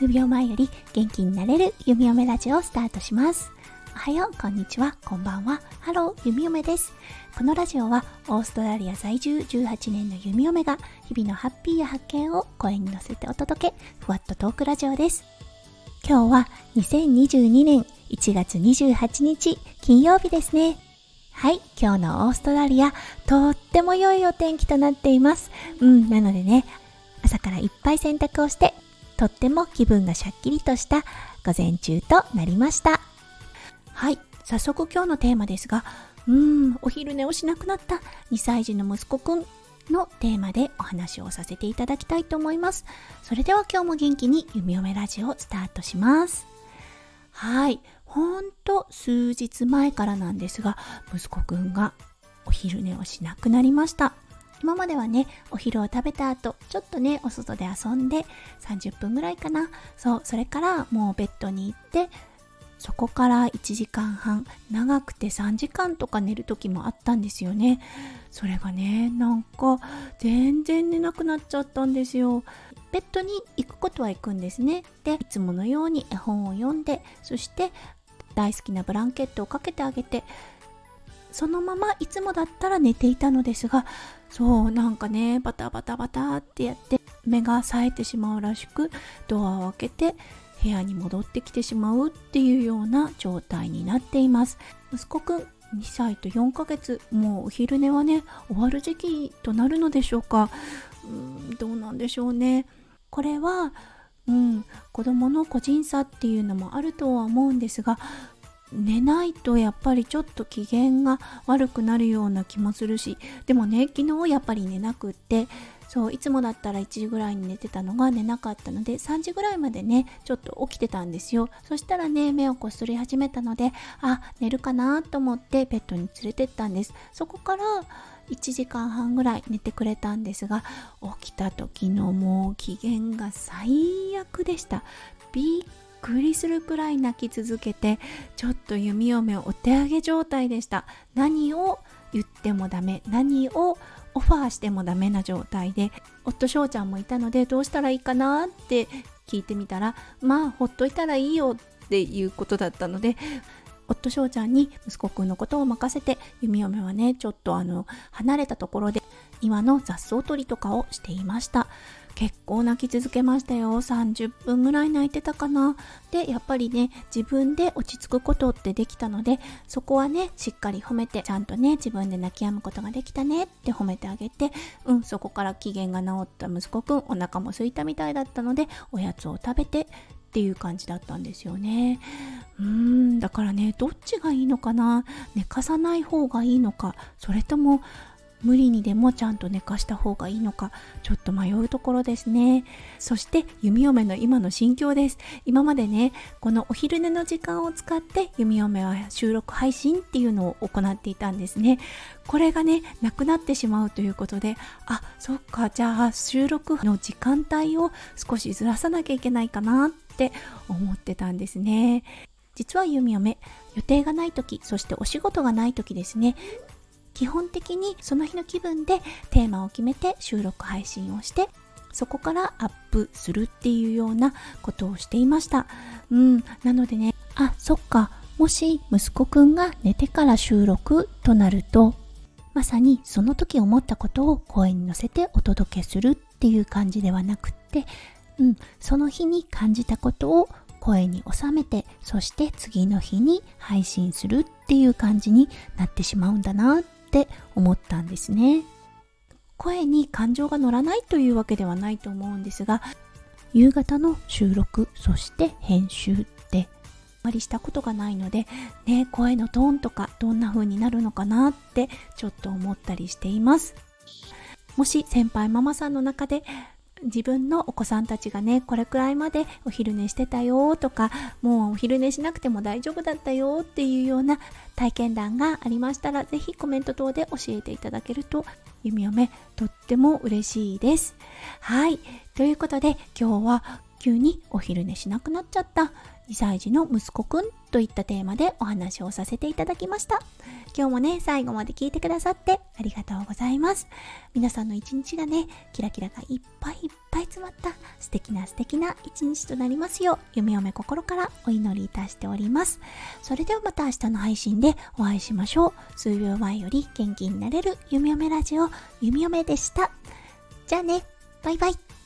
数秒前より元気になれる弓嫁ラジオをスタートします。おはよう、こんにちは、こんばんは。ハロー、弓嫁です。このラジオはオーストラリア在住18年の弓嫁が日々のハッピーや発見を声に乗せてお届け、ふわっとトークラジオです。今日は2022年1月28日金曜日ですね。はい、今日のオーストラリア、とっても良いお天気となっています。うん、なのでね、朝からいっぱい洗濯をして、とっても気分がしゃっきりとした午前中となりました。はい、早速今日のテーマですが、うーん、お昼寝をしなくなった2歳児の息子くんのテーマでお話をさせていただきたいと思います。それでは今日も元気に弓嫁ラジオをスタートします。はい、ほんと数日前からなんですが、息子くんがお昼寝をしなくなりました。今まではね、お昼を食べた後、ちょっとね、お外で遊んで、30分ぐらいかな。そう、それからもうベッドに行って、そこから1時間半、長くて3時間とか寝る時もあったんですよね。それがね、なんか全然寝なくなっちゃったんですよ。ベッドに行くことは行くんですね。で、いつものように絵本を読んで、そして大好きなブランケットをかけてあげて、そのままいつもだったら寝ていたのですがそうなんかねバタバタバタってやって目が冴えてしまうらしくドアを開けて部屋に戻ってきてしまうっていうような状態になっています。息子くん2歳と4ヶ月もうお昼寝はね終わる時期となるのでしょうか。うんどうなんでしょうね。これはうん、子供の個人差っていうのもあるとは思うんですが寝ないとやっぱりちょっと機嫌が悪くなるような気もするしでもね昨日やっぱり寝なくってそういつもだったら1時ぐらいに寝てたのが寝なかったので3時ぐらいまでねちょっと起きてたんですよ。そしたらね目をこすり始めたのであ寝るかなと思ってベッドに連れてったんです。そこから1時間半ぐらい寝てくれたんですが起きた時のもう機嫌が最悪でした。びっくりするくらい泣き続けてちょっと弓嫁お手上げ状態でした。何を言ってもダメ何をオファーしてもダメな状態で夫翔ちゃんもいたのでどうしたらいいかなって聞いてみたらまあほっといたらいいよっていうことだったので夫翔ちゃんに息子くんのことを任せて弓嫁はねちょっとあの離れたところで今の雑草取りとかをしていました。結構泣き続けましたよ。30分ぐらい泣いてたかな。でやっぱりね自分で落ち着くことってできたのでそこはねしっかり褒めてちゃんとね自分で泣き止むことができたねって褒めてあげてうんそこから機嫌が治った息子くんお腹も空いたみたいだったのでおやつを食べてっていう感じだったんですよね。うーんだからねどっちがいいのかな。寝かさない方がいいのかそれとも無理にでもちゃんと寝かした方がいいのかちょっと迷うところですね。そして弓嫁の今の心境です。今までねこのお昼寝の時間を使って弓嫁は収録配信っていうのを行っていたんですね。これがねなくなってしまうということであそっかじゃあ収録の時間帯を少しずらさなきゃいけないかなって思ってたんですね。実は弓嫁予定がない時そしてお仕事がない時ですね。基本的にその日の気分でテーマを決めて収録配信をしてそこからアップするっていうようなことをしていました。うん。なのでねあそっか。もし息子くんが寝てから収録となるとまさにその時思ったことを声に乗せてお届けするっていう感じではなくってうん、その日に感じたことを声に収めてそして次の日に配信するっていう感じになってしまうんだなっって思ったんですね。声に感情が乗らないというわけではないと思うんですが夕方の収録そして編集ってあまりしたことがないのでね声のトーンとかどんな風になるのかなってちょっと思ったりしています。もし先輩ママさんの中で自分のお子さんたちがねこれくらいまでお昼寝してたよとかもうお昼寝しなくても大丈夫だったよっていうような体験談がありましたら是非コメント等で教えていただけると弓嫁とっても嬉しいです。はい。ということで今日は急にお昼寝しなくなっちゃった2歳児の息子くんといったテーマでお話をさせていただきました。今日もね、最後まで聞いてくださってありがとうございます。皆さんの一日がね、キラキラがいっぱいいっぱい詰まった素敵な素敵な一日となりますよう、夢嫁心からお祈りいたしております。それではまた明日の配信でお会いしましょう。数秒前より元気になれる夢嫁ラジオ、弓嫁でした。じゃあね、バイバイ。